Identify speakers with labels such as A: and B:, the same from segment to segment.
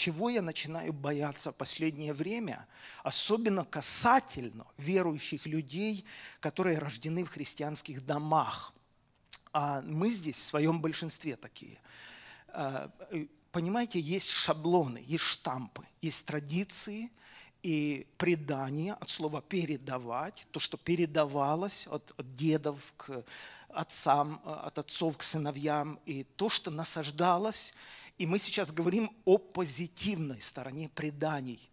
A: чего я начинаю бояться в последнее время, особенно касательно верующих людей, которые рождены в христианских домах. А мы здесь в своем большинстве такие. А, понимаете, есть шаблоны, есть штампы, есть традиции и предания от слова «передавать», то, что передавалось от, от дедов к отцам, от отцов к сыновьям, и то, что насаждалось – и мы сейчас говорим о позитивной стороне преданий,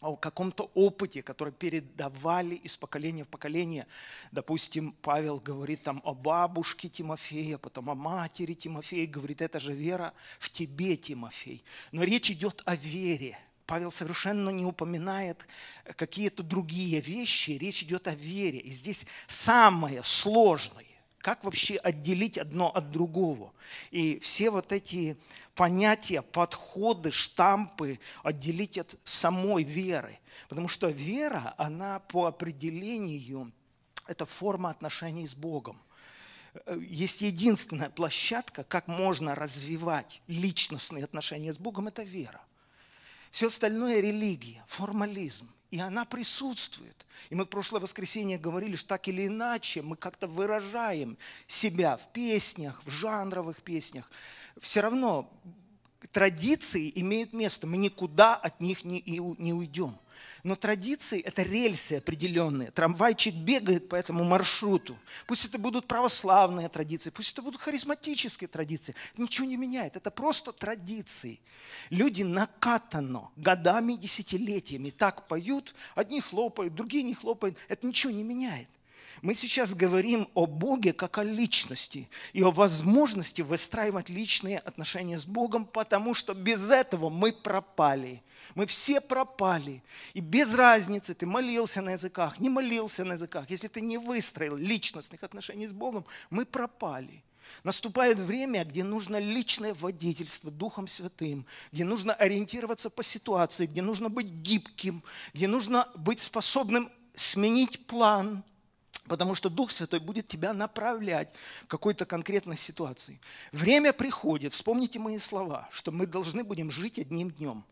A: о каком-то опыте, который передавали из поколения в поколение. Допустим, Павел говорит там о бабушке Тимофея, потом о матери Тимофея, говорит, это же вера в тебе, Тимофей. Но речь идет о вере. Павел совершенно не упоминает какие-то другие вещи, речь идет о вере. И здесь самое сложное, как вообще отделить одно от другого. И все вот эти понятия, подходы, штампы отделить от самой веры. Потому что вера, она по определению, это форма отношений с Богом. Есть единственная площадка, как можно развивать личностные отношения с Богом, это вера. Все остальное – религия, формализм. И она присутствует. И мы в прошлое воскресенье говорили, что так или иначе мы как-то выражаем себя в песнях, в жанровых песнях все равно традиции имеют место, мы никуда от них не, не уйдем. Но традиции – это рельсы определенные. Трамвайчик бегает по этому маршруту. Пусть это будут православные традиции, пусть это будут харизматические традиции. Ничего не меняет. Это просто традиции. Люди накатано годами, десятилетиями так поют. Одни хлопают, другие не хлопают. Это ничего не меняет. Мы сейчас говорим о Боге как о личности и о возможности выстраивать личные отношения с Богом, потому что без этого мы пропали. Мы все пропали. И без разницы, ты молился на языках, не молился на языках, если ты не выстроил личностных отношений с Богом, мы пропали. Наступает время, где нужно личное водительство Духом Святым, где нужно ориентироваться по ситуации, где нужно быть гибким, где нужно быть способным сменить план – Потому что Дух Святой будет тебя направлять в какой-то конкретной ситуации. Время приходит, вспомните мои слова, что мы должны будем жить одним днем.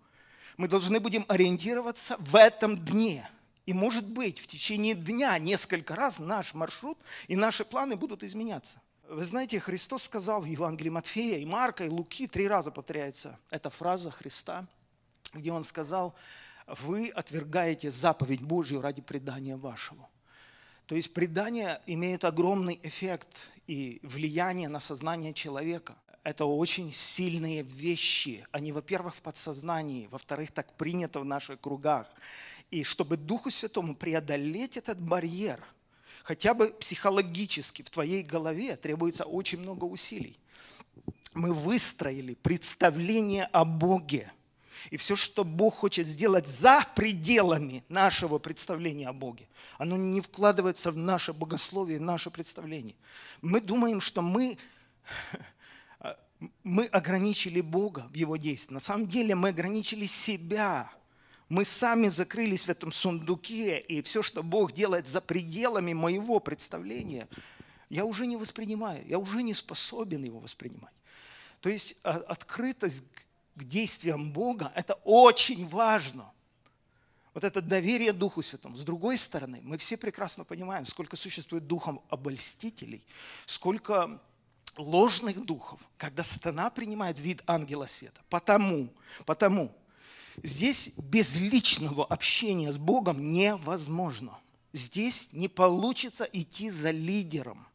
A: Мы должны будем ориентироваться в этом дне. И может быть, в течение дня несколько раз наш маршрут и наши планы будут изменяться. Вы знаете, Христос сказал в Евангелии Матфея и Марка, и Луки, три раза повторяется эта фраза Христа, где Он сказал, вы отвергаете заповедь Божью ради предания вашего. То есть предание имеет огромный эффект и влияние на сознание человека. Это очень сильные вещи. Они, во-первых, в подсознании, во-вторых, так принято в наших кругах. И чтобы Духу Святому преодолеть этот барьер, хотя бы психологически в твоей голове требуется очень много усилий. Мы выстроили представление о Боге – и все, что Бог хочет сделать за пределами нашего представления о Боге, оно не вкладывается в наше богословие, в наше представление. Мы думаем, что мы, мы ограничили Бога в Его действии. На самом деле мы ограничили себя. Мы сами закрылись в этом сундуке, и все, что Бог делает за пределами моего представления, я уже не воспринимаю, я уже не способен его воспринимать. То есть а, открытость к действиям Бога, это очень важно. Вот это доверие Духу Святому. С другой стороны, мы все прекрасно понимаем, сколько существует духом обольстителей, сколько ложных духов, когда сатана принимает вид ангела света. Потому, потому здесь без личного общения с Богом невозможно. Здесь не получится идти за лидером –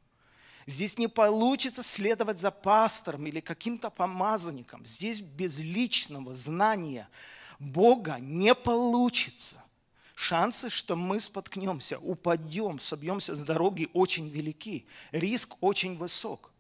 A: Здесь не получится следовать за пастором или каким-то помазанником. Здесь без личного знания Бога не получится. Шансы, что мы споткнемся, упадем, собьемся с дороги, очень велики. Риск очень высок.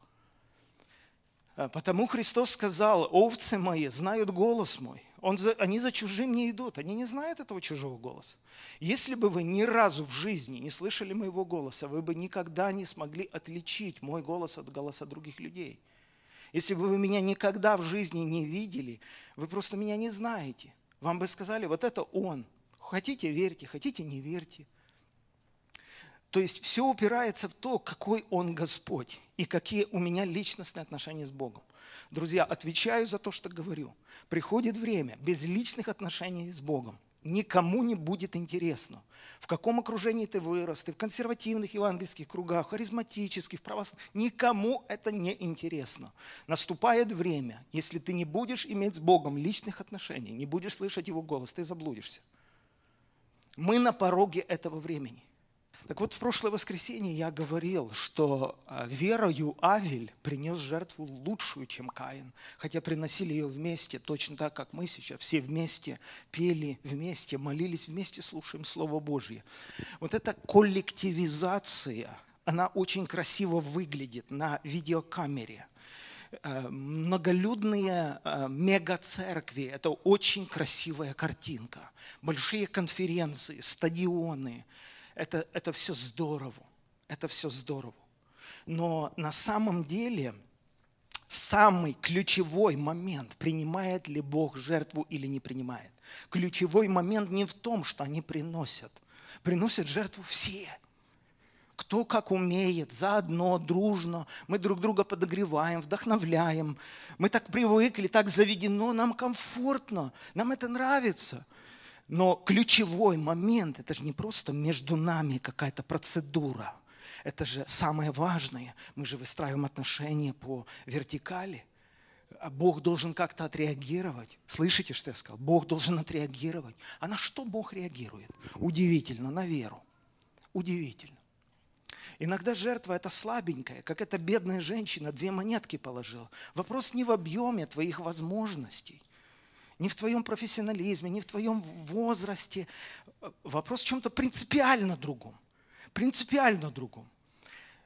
A: А потому Христос сказал, овцы мои знают голос мой. Он за, они за чужим не идут, они не знают этого чужого голоса. Если бы вы ни разу в жизни не слышали моего голоса, вы бы никогда не смогли отличить мой голос от голоса других людей. Если бы вы меня никогда в жизни не видели, вы просто меня не знаете. Вам бы сказали, вот это он. Хотите, верьте, хотите, не верьте. То есть все упирается в то, какой он Господь и какие у меня личностные отношения с Богом. Друзья, отвечаю за то, что говорю. Приходит время без личных отношений с Богом. Никому не будет интересно, в каком окружении ты вырос, ты в консервативных евангельских кругах, харизматических, православных. Никому это не интересно. Наступает время, если ты не будешь иметь с Богом личных отношений, не будешь слышать Его голос, ты заблудишься. Мы на пороге этого времени. Так вот, в прошлое воскресенье я говорил, что а, верою Авель принес жертву лучшую, чем Каин. Хотя приносили ее вместе, точно так, как мы сейчас. Все вместе пели, вместе молились, вместе слушаем Слово Божье. Вот эта коллективизация, она очень красиво выглядит на видеокамере э, многолюдные э, мегацеркви – это очень красивая картинка. Большие конференции, стадионы – это, это все здорово, это все здорово. Но на самом деле самый ключевой момент, принимает ли Бог жертву или не принимает. Ключевой момент не в том, что они приносят. Приносят жертву все. Кто как умеет, заодно, дружно. Мы друг друга подогреваем, вдохновляем. Мы так привыкли, так заведено, нам комфортно, нам это нравится – но ключевой момент, это же не просто между нами какая-то процедура. Это же самое важное. Мы же выстраиваем отношения по вертикали. А Бог должен как-то отреагировать. Слышите, что я сказал? Бог должен отреагировать. А на что Бог реагирует? Удивительно, на веру. Удивительно. Иногда жертва это слабенькая, как эта бедная женщина две монетки положила. Вопрос не в объеме твоих возможностей не в твоем профессионализме, не в твоем возрасте. Вопрос в чем-то принципиально другом. Принципиально другом.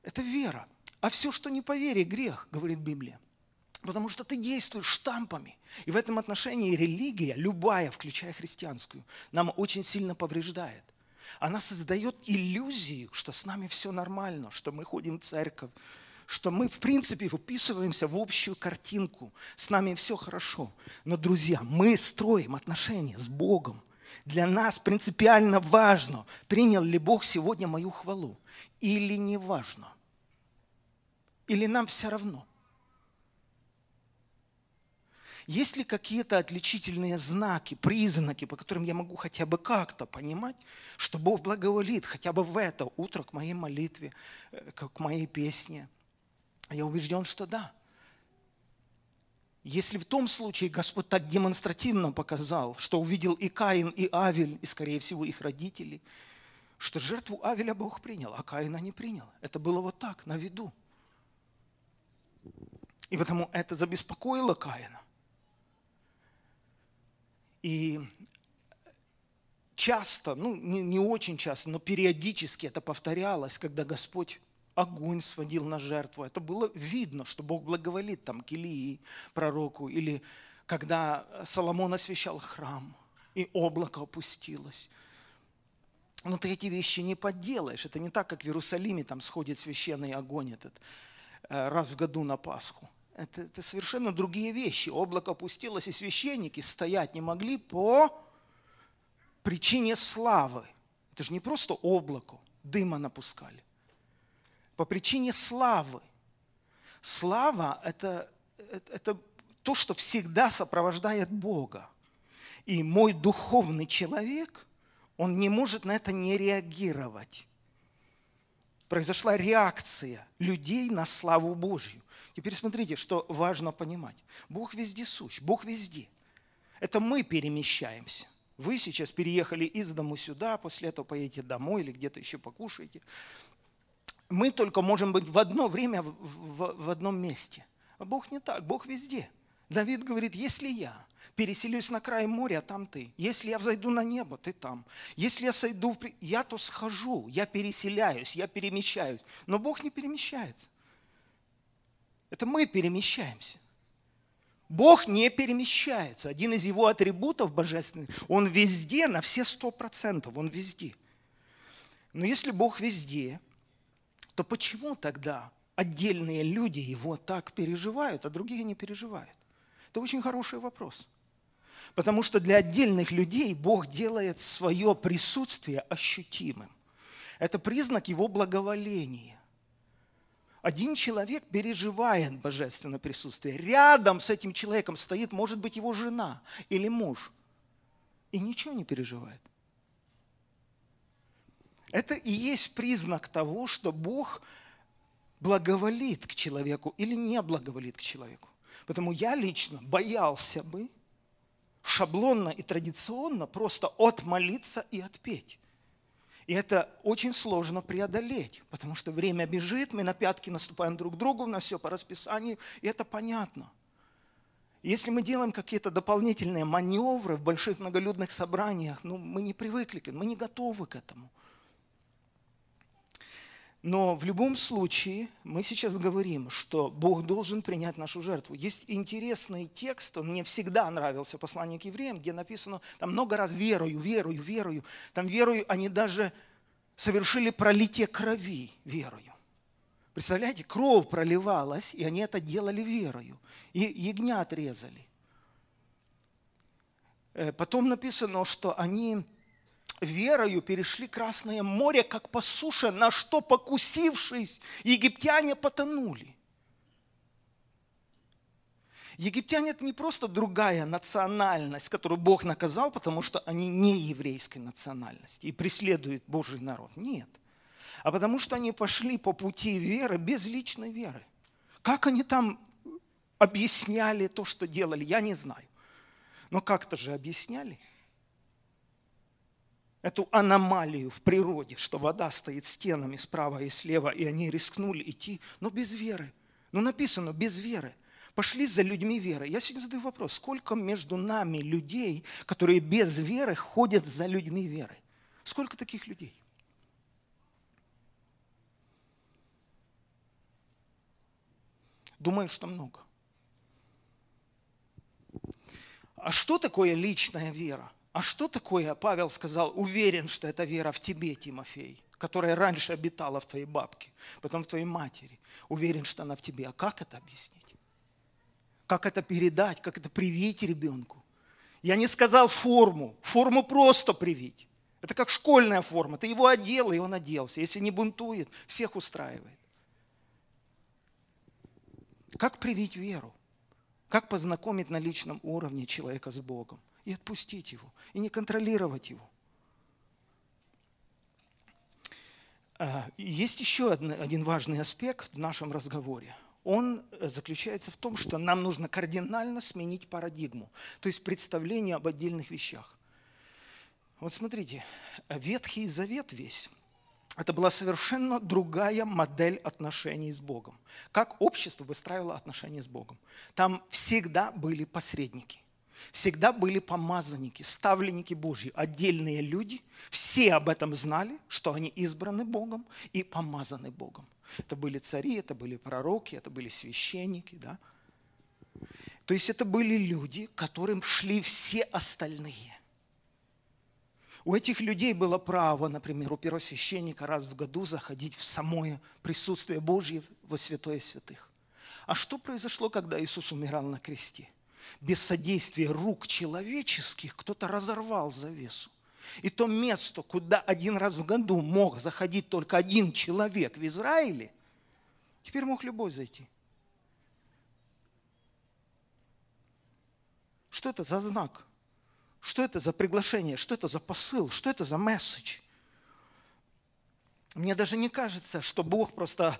A: Это вера. А все, что не по вере, грех, говорит Библия. Потому что ты действуешь штампами. И в этом отношении религия, любая, включая христианскую, нам очень сильно повреждает. Она создает иллюзию, что с нами все нормально, что мы ходим в церковь, что мы, в принципе, выписываемся в общую картинку. С нами все хорошо. Но, друзья, мы строим отношения с Богом. Для нас принципиально важно, принял ли Бог сегодня мою хвалу или не важно. Или нам все равно. Есть ли какие-то отличительные знаки, признаки, по которым я могу хотя бы как-то понимать, что Бог благоволит хотя бы в это утро к моей молитве, э, к моей песне – я убежден, что да. Если в том случае Господь так демонстративно показал, что увидел и Каин, и Авель, и, скорее всего, их родители, что жертву Авеля Бог принял, а Каина не принял. Это было вот так, на виду. И потому это забеспокоило Каина. И часто, ну не, не очень часто, но периодически это повторялось, когда Господь огонь сводил на жертву. Это было видно, что Бог благоволит там к Илии, пророку, или когда Соломон освящал храм, и облако опустилось. Но ты эти вещи не подделаешь. Это не так, как в Иерусалиме там сходит священный огонь этот э, раз в году на Пасху. Это, это совершенно другие вещи. Облако опустилось, и священники стоять не могли по причине славы. Это же не просто облако, дыма напускали по причине славы. Слава это, это, то, что всегда сопровождает Бога. И мой духовный человек, он не может на это не реагировать. Произошла реакция людей на славу Божью. Теперь смотрите, что важно понимать. Бог везде сущ, Бог везде. Это мы перемещаемся. Вы сейчас переехали из дому сюда, после этого поедете домой или где-то еще покушаете мы только можем быть в одно время в, в, в одном месте. А Бог не так, Бог везде. Давид говорит, если я переселюсь на край моря, там ты. Если я взойду на небо, ты там. Если я сойду, в... я то схожу, я переселяюсь, я перемещаюсь. Но Бог не перемещается. Это мы перемещаемся. Бог не перемещается. Один из его атрибутов божественных, он везде, на все сто процентов, он везде. Но если Бог везде, то почему тогда отдельные люди его так переживают, а другие не переживают? Это очень хороший вопрос. Потому что для отдельных людей Бог делает свое присутствие ощутимым. Это признак его благоволения. Один человек переживает божественное присутствие. Рядом с этим человеком стоит, может быть, его жена или муж. И ничего не переживает. Это и есть признак того, что Бог благоволит к человеку или не благоволит к человеку. Потому я лично боялся бы шаблонно и традиционно просто отмолиться и отпеть. И это очень сложно преодолеть, потому что время бежит, мы на пятки наступаем друг другу, на все по расписанию, и это понятно. Если мы делаем какие-то дополнительные маневры в больших многолюдных собраниях, ну, мы не привыкли, мы не готовы к этому – но в любом случае мы сейчас говорим, что Бог должен принять нашу жертву. Есть интересный текст, он мне всегда нравился, послание к евреям, где написано, там много раз верою, верою, верою. Там верою они даже совершили пролитие крови верою. Представляете, кровь проливалась, и они это делали верою. И ягнят резали. Э, потом написано, что они верою перешли Красное море, как по суше, на что покусившись, египтяне потонули. Египтяне – это не просто другая национальность, которую Бог наказал, потому что они не еврейской национальности и преследуют Божий народ. Нет. А потому что они пошли по пути веры без личной веры. Как они там объясняли то, что делали, я не знаю. Но как-то же объясняли – эту аномалию в природе, что вода стоит стенами справа и слева, и они рискнули идти, но без веры. Ну написано, без веры. Пошли за людьми веры. Я сегодня задаю вопрос, сколько между нами людей, которые без веры ходят за людьми веры? Сколько таких людей? Думаю, что много. А что такое личная вера? А что такое, Павел сказал, уверен, что это вера в тебе, Тимофей, которая раньше обитала в твоей бабке, потом в твоей матери. Уверен, что она в тебе. А как это объяснить? Как это передать, как это привить ребенку? Я не сказал форму. Форму просто привить. Это как школьная форма. Ты его одел, и он оделся. Если не бунтует, всех устраивает. Как привить веру? Как познакомить на личном уровне человека с Богом? И отпустить его, и не контролировать его. А, есть еще один важный аспект в нашем разговоре. Он заключается в том, что нам нужно кардинально сменить парадигму, то есть представление об отдельных вещах. Вот смотрите, Ветхий Завет весь это была совершенно другая модель отношений с Богом. Как общество выстраивало отношения с Богом. Там всегда были посредники всегда были помазанники, ставленники Божьи, отдельные люди. Все об этом знали, что они избраны Богом и помазаны Богом. Это были цари, это были пророки, это были священники. Да? То есть это были люди, которым шли все остальные. У этих людей было право, например, у первосвященника раз в году заходить в самое присутствие Божье во святое святых. А что произошло, когда Иисус умирал на кресте? Без содействия рук человеческих кто-то разорвал завесу. И то место, куда один раз в году мог заходить только один человек в Израиле, теперь мог любой зайти. Что это за знак? Что это за приглашение? Что это за посыл? Что это за месседж? Мне даже не кажется, что Бог просто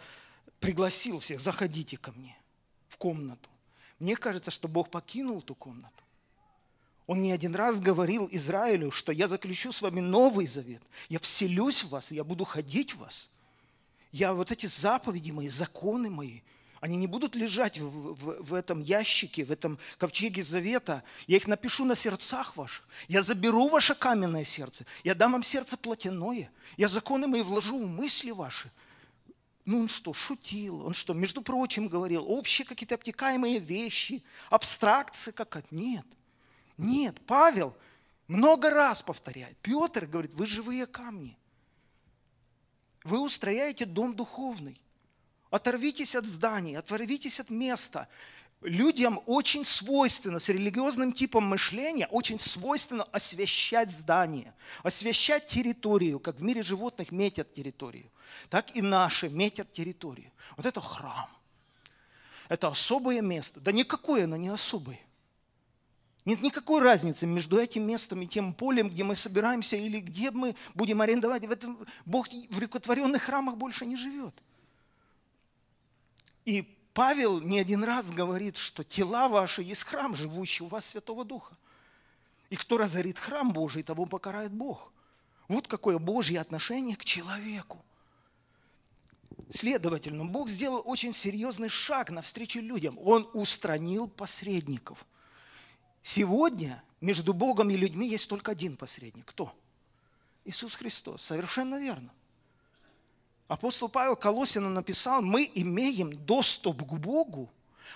A: пригласил всех, заходите ко мне в комнату. Мне кажется, что Бог покинул ту комнату. Он не один раз говорил Израилю, что я заключу с вами новый завет. Я вселюсь в вас, я буду ходить в вас. Я вот эти заповеди мои, законы мои, они не будут лежать в, в, в этом ящике, в этом ковчеге завета. Я их напишу на сердцах ваших. Я заберу ваше каменное сердце. Я дам вам сердце плотяное. Я законы мои вложу в мысли ваши. Ну он что, шутил? Он что, между прочим, говорил общие какие-то обтекаемые вещи, абстракции какая-то? Нет. Нет, Павел много раз повторяет. Петр говорит, вы живые камни. Вы устрояете дом духовный. Оторвитесь от зданий, оторвитесь от места. Людям очень свойственно, с религиозным типом мышления, очень свойственно освещать здание, освещать территорию, как в мире животных метят территорию, так и наши метят территорию. Вот это храм. Это особое место. Да никакое оно не особое. Нет никакой разницы между этим местом и тем полем, где мы собираемся, или где мы будем арендовать. В этом Бог в рекотворенных храмах больше не живет. И Павел не один раз говорит, что тела ваши есть храм, живущий у вас Святого Духа. И кто разорит храм Божий, того покарает Бог. Вот какое Божье отношение к человеку. Следовательно, Бог сделал очень серьезный шаг навстречу людям. Он устранил посредников – Сегодня между Богом и людьми есть только один посредник. Кто? Иисус Христос. Совершенно верно. Апостол Павел Колосина написал, мы имеем доступ к Богу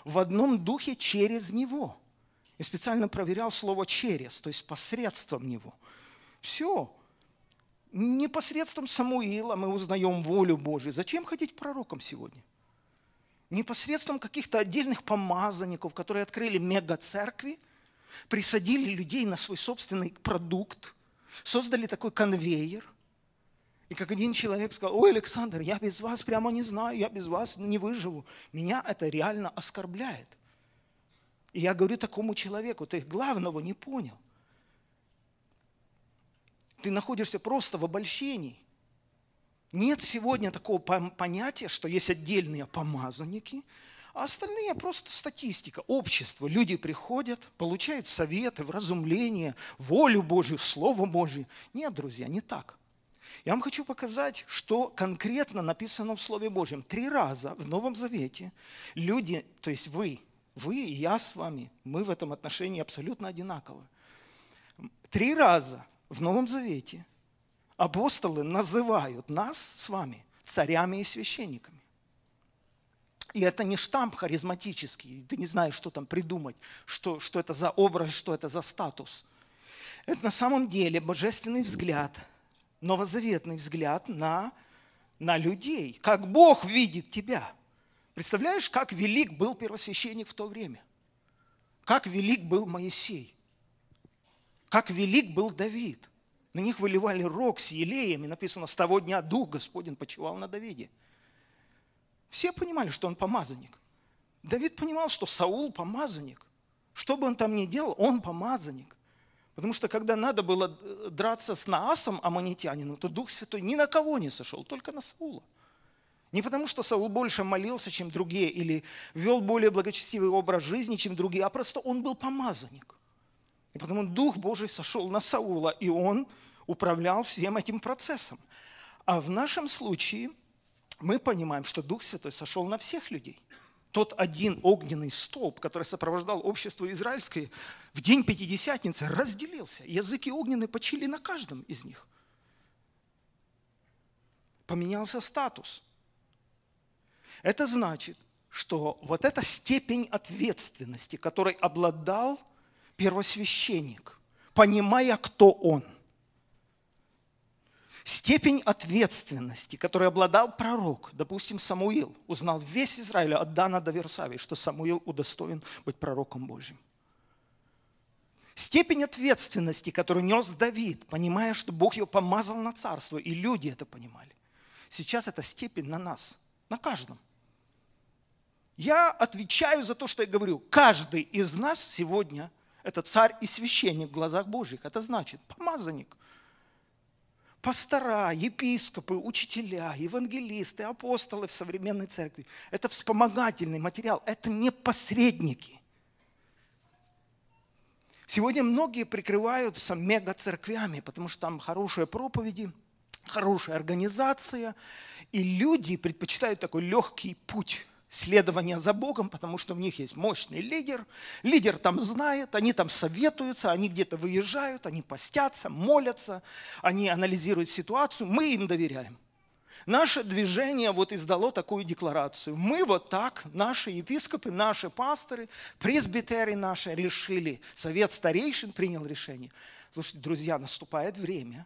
A: в одном духе через Него. И специально проверял слово «через», то есть посредством Него. Все. Непосредством Самуила мы узнаем волю Божию. Зачем ходить пророком сегодня? Непосредством каких-то отдельных помазанников, которые открыли мега-церкви, присадили людей на свой собственный продукт, создали такой конвейер. И как один человек сказал, ой, Александр, я без вас прямо не знаю, я без вас не выживу. Меня это реально оскорбляет. И я говорю такому человеку, ты главного не понял. Ты находишься просто в обольщении. Нет сегодня такого понятия, что есть отдельные помазанники, а остальные просто статистика, общество. Люди приходят, получают советы, вразумление, волю Божью, Слово Божье. Нет, друзья, не так. Я вам хочу показать, что конкретно написано в Слове Божьем. Три раза в Новом Завете люди, то есть вы, вы и я с вами, мы в этом отношении абсолютно одинаковы. Три раза в Новом Завете апостолы называют нас с вами царями и священниками. И это не штамп харизматический, ты не знаешь, что там придумать, что, что это за образ, что это за статус. Это на самом деле божественный взгляд, новозаветный взгляд на, на людей, как Бог видит тебя. Представляешь, как велик был первосвященник в то время? Как велик был Моисей? Как велик был Давид? На них выливали рог с елеями, написано, с того дня Дух Господень почивал на Давиде – все понимали, что он помазанник. Давид понимал, что Саул помазанник. Что бы он там ни делал, он помазанник. Потому что когда надо было драться с Наасом, аммонитянином, то Дух Святой ни на кого не сошел, только на Саула. Не потому, что Саул больше молился, чем другие, или вел более благочестивый образ жизни, чем другие, а просто он был помазанник. И потому Дух Божий сошел на Саула, и он управлял всем этим процессом. А в нашем случае – мы понимаем, что Дух Святой сошел на всех людей. Тот один огненный столб, который сопровождал общество израильское, в день Пятидесятницы разделился. Языки огненные почили на каждом из них. Поменялся статус. Это значит, что вот эта степень ответственности, которой обладал первосвященник, понимая, кто он – Степень ответственности, которой обладал пророк, допустим, Самуил, узнал весь Израиль от Дана до Версавии, что Самуил удостоен быть пророком Божьим. Степень ответственности, которую нес Давид, понимая, что Бог его помазал на царство, и люди это понимали. Сейчас эта степень на нас, на каждом. Я отвечаю за то, что я говорю. Каждый из нас сегодня – это царь и священник в глазах Божьих. Это значит помазанник – пастора, епископы, учителя, евангелисты, апостолы в современной церкви. Это вспомогательный материал, это не посредники. Сегодня многие прикрываются мега-церквями, потому что там хорошие проповеди, хорошая организация, и люди предпочитают такой легкий путь следования за Богом, потому что у них есть мощный лидер. Лидер там знает, они там советуются, они где-то выезжают, они постятся, молятся, они анализируют ситуацию. Мы им доверяем. Наше движение вот издало такую декларацию. Мы вот так, наши епископы, наши пасторы, пресбитеры наши решили, совет старейшин принял решение. Слушайте, друзья, наступает время,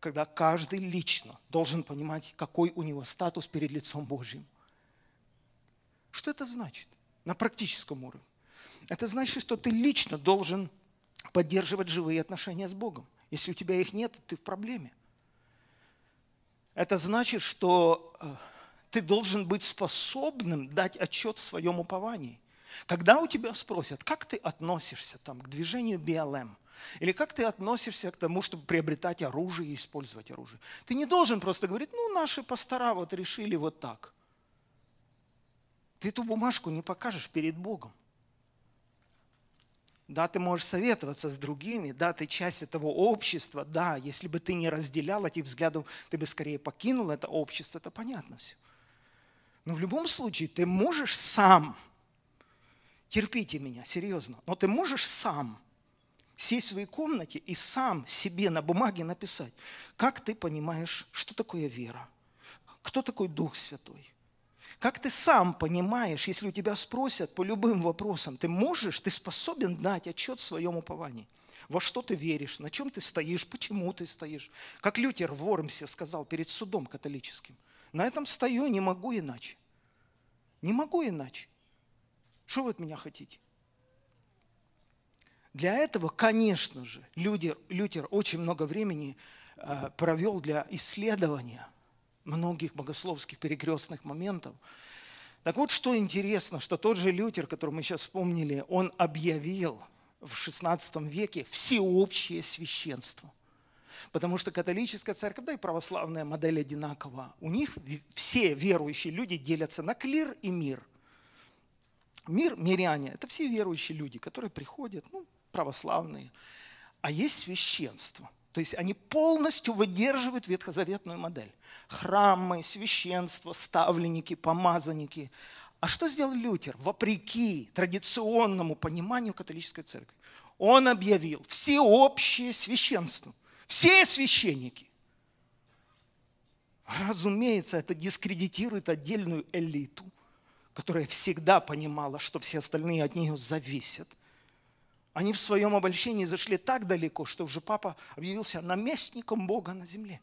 A: когда каждый лично должен понимать, какой у него статус перед лицом Божьим. Что это значит? на практическом уровне. Это значит, что ты лично должен поддерживать живые отношения с Богом. Если у тебя их нет, ты в проблеме. Это значит, что э, ты должен быть способным дать отчет в своем уповании. Когда у тебя спросят, как ты относишься там, к движению BLM, или как ты относишься к тому, чтобы приобретать оружие и использовать оружие, ты не должен просто говорить, ну, наши пастора вот решили вот так. Ты эту бумажку не покажешь перед Богом. Да, ты можешь советоваться с другими, да, ты часть этого общества, да, если бы ты не разделял этих взглядов, ты бы скорее покинул это общество, это понятно все. Но в любом случае ты можешь сам, терпите меня, серьезно, но ты можешь сам сесть в своей комнате и сам себе на бумаге написать, как ты понимаешь, что такое вера, кто такой Дух Святой, как ты сам понимаешь, если у тебя спросят по любым вопросам, ты можешь, ты способен дать отчет в своем уповании? Во что ты веришь, на чем ты стоишь, почему ты стоишь? Как Лютер в Вормсе сказал перед судом католическим. На этом стою, не могу иначе. Не могу иначе. Что вы от меня хотите? Для этого, конечно же, Лютер, Лютер очень много времени э, провел для исследования многих богословских перекрестных моментов. Так вот, что интересно, что тот же Лютер, который мы сейчас вспомнили, он объявил в XVI веке всеобщее священство. Потому что католическая церковь, да и православная модель одинакова. У них все верующие люди делятся на клир и мир. Мир, миряне, это все верующие люди, которые приходят, ну, православные. А есть священство – то есть они полностью выдерживают ветхозаветную модель. Храмы, священство, ставленники, помазанники. А что сделал Лютер? Вопреки традиционному пониманию католической церкви. Он объявил всеобщее священство. Все священники. Разумеется, это дискредитирует отдельную элиту, которая всегда понимала, что все остальные от нее зависят – они в своем обольщении зашли так далеко, что уже папа объявился наместником Бога на земле,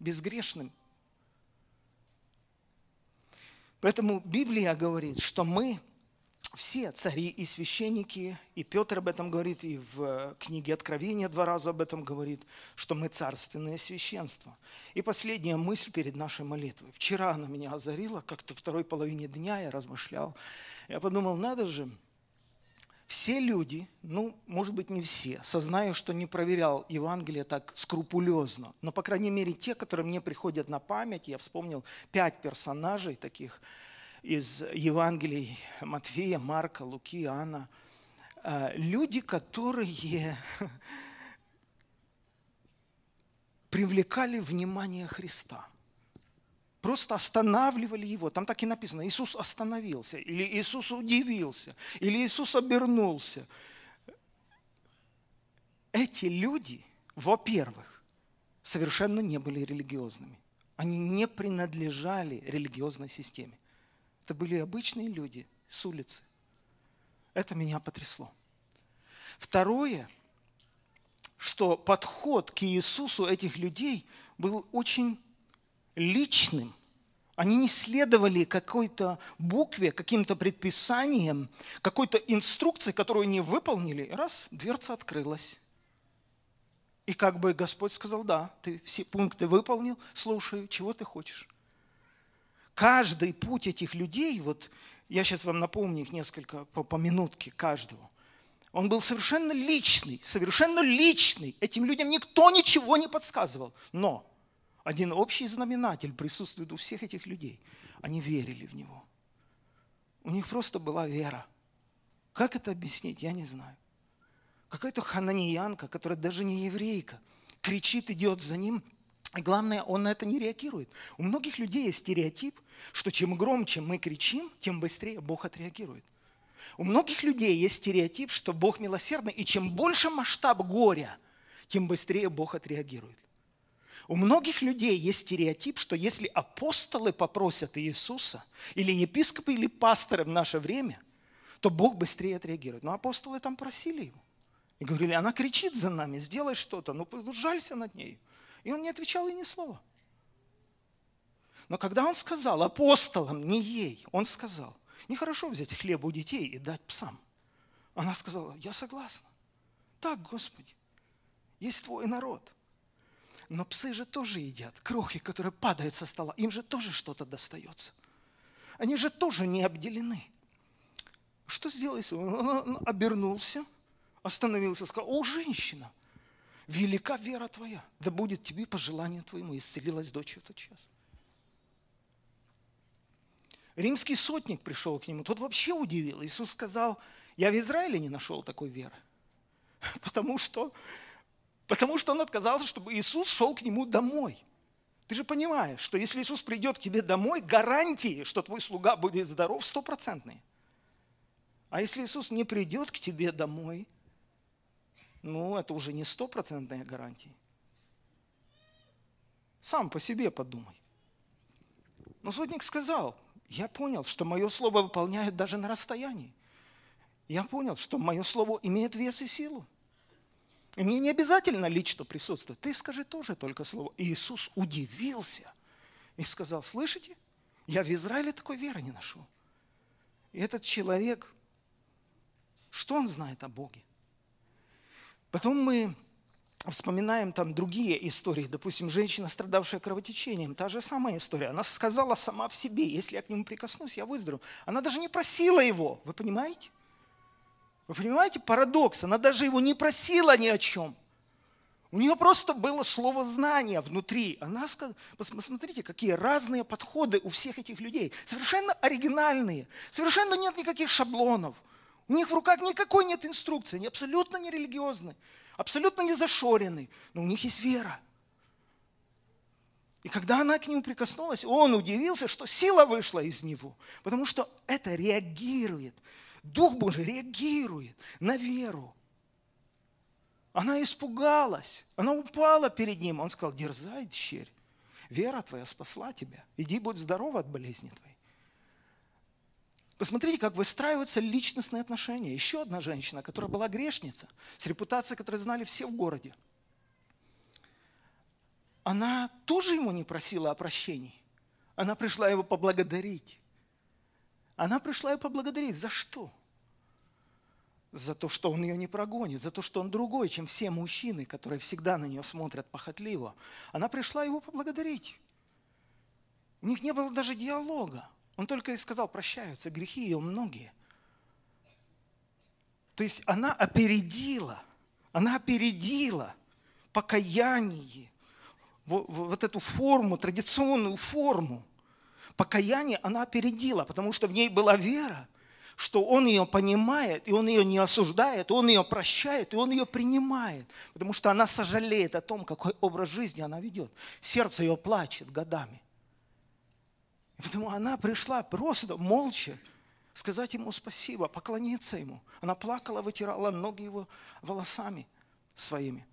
A: безгрешным. Поэтому Библия говорит, что мы все цари и священники, и Петр об этом говорит, и в книге Откровения два раза об этом говорит, что мы царственное священство. И последняя мысль перед нашей молитвой. Вчера она меня озарила, как-то второй половине дня я размышлял. Я подумал, надо же, все люди, ну, может быть, не все, сознаю, что не проверял Евангелие так скрупулезно, но, по крайней мере, те, которые мне приходят на память, я вспомнил пять персонажей таких из Евангелий Матфея, Марка, Луки, Иоанна, э, люди, которые привлекали внимание Христа – просто останавливали его. Там так и написано, Иисус остановился, или Иисус удивился, или Иисус обернулся. Эти люди, во-первых, совершенно не были религиозными. Они не принадлежали религиозной системе. Это были обычные люди с улицы. Это меня потрясло. Второе, что подход к Иисусу этих людей был очень личным. Они не следовали какой-то букве, каким-то предписаниям, какой-то инструкции, которую они выполнили. Раз, дверца открылась. И как бы Господь сказал, да, ты все пункты выполнил, слушаю, чего ты хочешь. Каждый путь этих людей, вот я сейчас вам напомню их несколько по, по минутке каждого, он был совершенно личный, совершенно личный. Этим людям никто ничего не подсказывал. Но один общий знаменатель присутствует у всех этих людей. Они верили в Него. У них просто была вера. Как это объяснить, я не знаю. Какая-то хананиянка, которая даже не еврейка, кричит, идет за ним, и главное, он на это не реагирует. У многих людей есть стереотип, что чем громче мы кричим, тем быстрее Бог отреагирует. У многих людей есть стереотип, что Бог милосердный, и чем больше масштаб горя, тем быстрее Бог отреагирует. У многих людей есть стереотип, что если апостолы попросят Иисуса, или епископы, или пасторы в наше время, то Бог быстрее отреагирует. Но апостолы там просили его. И говорили, она кричит за нами, сделай что-то, ну жалься над ней. И он не отвечал ей ни слова. Но когда он сказал апостолам, не ей, он сказал, Нехорошо взять хлеб у детей и дать псам. Она сказала, я согласна. Так, Господи, есть твой народ. Но псы же тоже едят крохи, которые падают со стола. Им же тоже что-то достается. Они же тоже не обделены. Что сделал? Он обернулся, остановился, сказал, о, женщина, велика вера твоя, да будет тебе по желанию твоему. Исцелилась дочь в этот час. Римский сотник пришел к нему, тот вообще удивил. Иисус сказал, я в Израиле не нашел такой веры. Потому что, потому что он отказался, чтобы Иисус шел к нему домой. Ты же понимаешь, что если Иисус придет к тебе домой, гарантии, что твой слуга будет здоров, стопроцентные. А если Иисус не придет к тебе домой, ну, это уже не стопроцентная гарантия. Сам по себе подумай. Но сотник сказал, я понял, что мое слово выполняют даже на расстоянии. Я понял, что мое слово имеет вес и силу. И мне не обязательно лично присутствовать. Ты скажи тоже только слово. И Иисус удивился и сказал, слышите, я в Израиле такой веры не нашел. И этот человек, что он знает о Боге? Потом мы вспоминаем там другие истории. Допустим, женщина, страдавшая кровотечением, та же самая история. Она сказала сама в себе, если я к нему прикоснусь, я выздоровлю. Она даже не просила его, вы понимаете? Вы понимаете парадокс? Она даже его не просила ни о чем. У нее просто было слово знания внутри. Она сказала, посмотрите, какие разные подходы у всех этих людей. Совершенно оригинальные. Совершенно нет никаких шаблонов. У них в руках никакой нет инструкции. Они абсолютно не религиозны, абсолютно не зашорены. Но у них есть вера. И когда она к нему прикоснулась, он удивился, что сила вышла из него. Потому что это реагирует Дух Божий реагирует на веру. Она испугалась, она упала перед ним. Он сказал, дерзай, дщерь, вера твоя спасла тебя. Иди, будь здорова от болезни твоей. Посмотрите, как выстраиваются личностные отношения. Еще одна женщина, которая была грешница, с репутацией, которую знали все в городе. Она тоже ему не просила о прощении. Она пришла его поблагодарить. Она пришла и поблагодарить. За что? За то, что он ее не прогонит, за то, что он другой, чем все мужчины, которые всегда на нее смотрят похотливо. Она пришла его поблагодарить. У них не было даже диалога. Он только и сказал, прощаются грехи ее многие. То есть она опередила, она опередила покаяние, вот эту форму, традиционную форму покаяние она опередила, потому что в ней была вера, что он ее понимает, и он ее не осуждает, он ее прощает, и он ее принимает, потому что она сожалеет о том, какой образ жизни она ведет. Сердце ее плачет годами. И потому она пришла просто молча сказать ему спасибо, поклониться ему. Она плакала, вытирала ноги его волосами своими.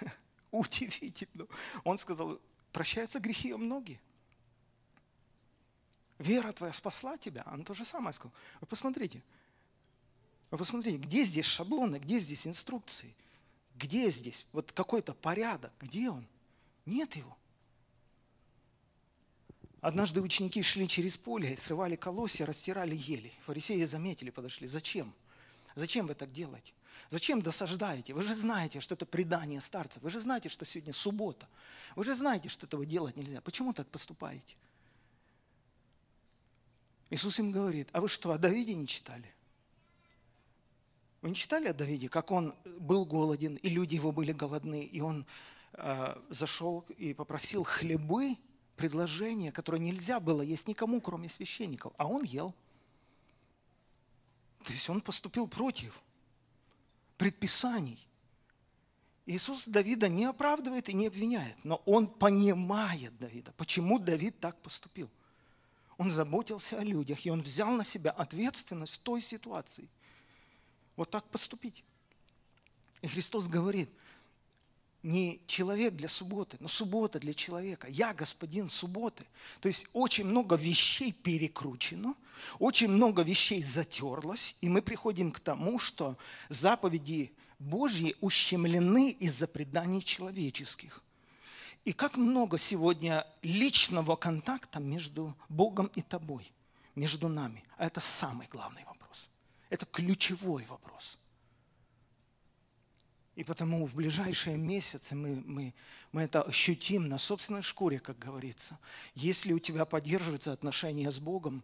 A: Удивительно. Он сказал, прощаются грехи многие вера твоя спасла тебя, он то же самое сказал. Вы посмотрите, вы посмотрите, где здесь шаблоны, где здесь инструкции, где здесь вот какой-то порядок, где он? Нет его. Однажды ученики шли через поле, срывали колосья, растирали ели. Фарисеи заметили, подошли. Зачем? Зачем вы так делаете? Зачем досаждаете? Вы же знаете, что это предание старцев. Вы же знаете, что сегодня суббота. Вы же знаете, что этого делать нельзя. Почему так поступаете? Иисус им говорит, а вы что, о Давиде не читали? Вы не читали о Давиде, как он был голоден, и люди его были голодны, и он э, зашел и попросил хлебы, предложение, которое нельзя было есть никому, кроме священников, а он ел. То есть он поступил против предписаний. Иисус Давида не оправдывает и не обвиняет, но он понимает Давида, почему Давид так поступил. Он заботился о людях, и он взял на себя ответственность в той ситуации. Вот так поступить. И Христос говорит, не человек для субботы, но суббота для человека. Я господин субботы. То есть очень много вещей перекручено, очень много вещей затерлось, и мы приходим к тому, что заповеди Божьи ущемлены из-за преданий человеческих. И как много сегодня личного контакта между Богом и тобой, между нами. А это самый главный вопрос. Это ключевой вопрос. И потому в ближайшие месяцы мы, мы, мы это ощутим на собственной шкуре, как говорится. Если у тебя поддерживаются отношения с Богом,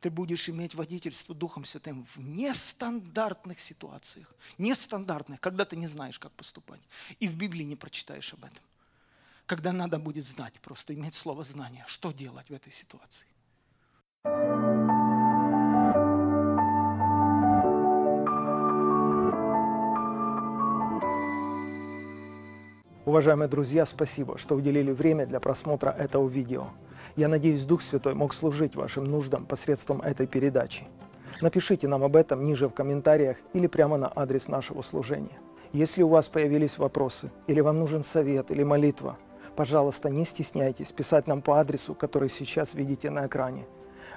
A: ты будешь иметь водительство Духом Святым в нестандартных ситуациях. Нестандартных, когда ты не знаешь, как поступать. И в Библии не прочитаешь об этом. Когда надо будет знать, просто иметь слово знания, что делать в этой ситуации.
B: Уважаемые друзья, спасибо, что уделили время для просмотра этого видео. Я надеюсь, Дух Святой мог служить вашим нуждам посредством этой передачи. Напишите нам об этом ниже в комментариях или прямо на адрес нашего служения. Если у вас появились вопросы, или вам нужен совет или молитва, пожалуйста, не стесняйтесь писать нам по адресу, который сейчас видите на экране.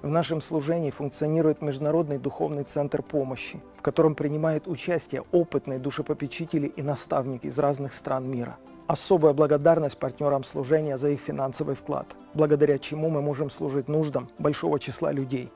B: В нашем служении функционирует Международный духовный центр помощи, в котором принимают участие опытные душепопечители и наставники из разных стран мира – Особая благодарность партнерам служения за их финансовый вклад, благодаря чему мы можем служить нуждам большого числа людей.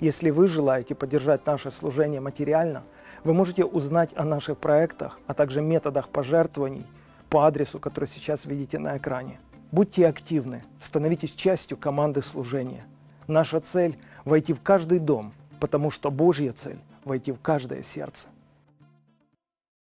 B: Если вы желаете поддержать наше служение материально, вы можете узнать о наших проектах, а также методах пожертвований по адресу, который сейчас видите на экране. Будьте активны, становитесь частью команды служения. Наша цель – войти в каждый дом, потому что Божья цель – войти в каждое сердце.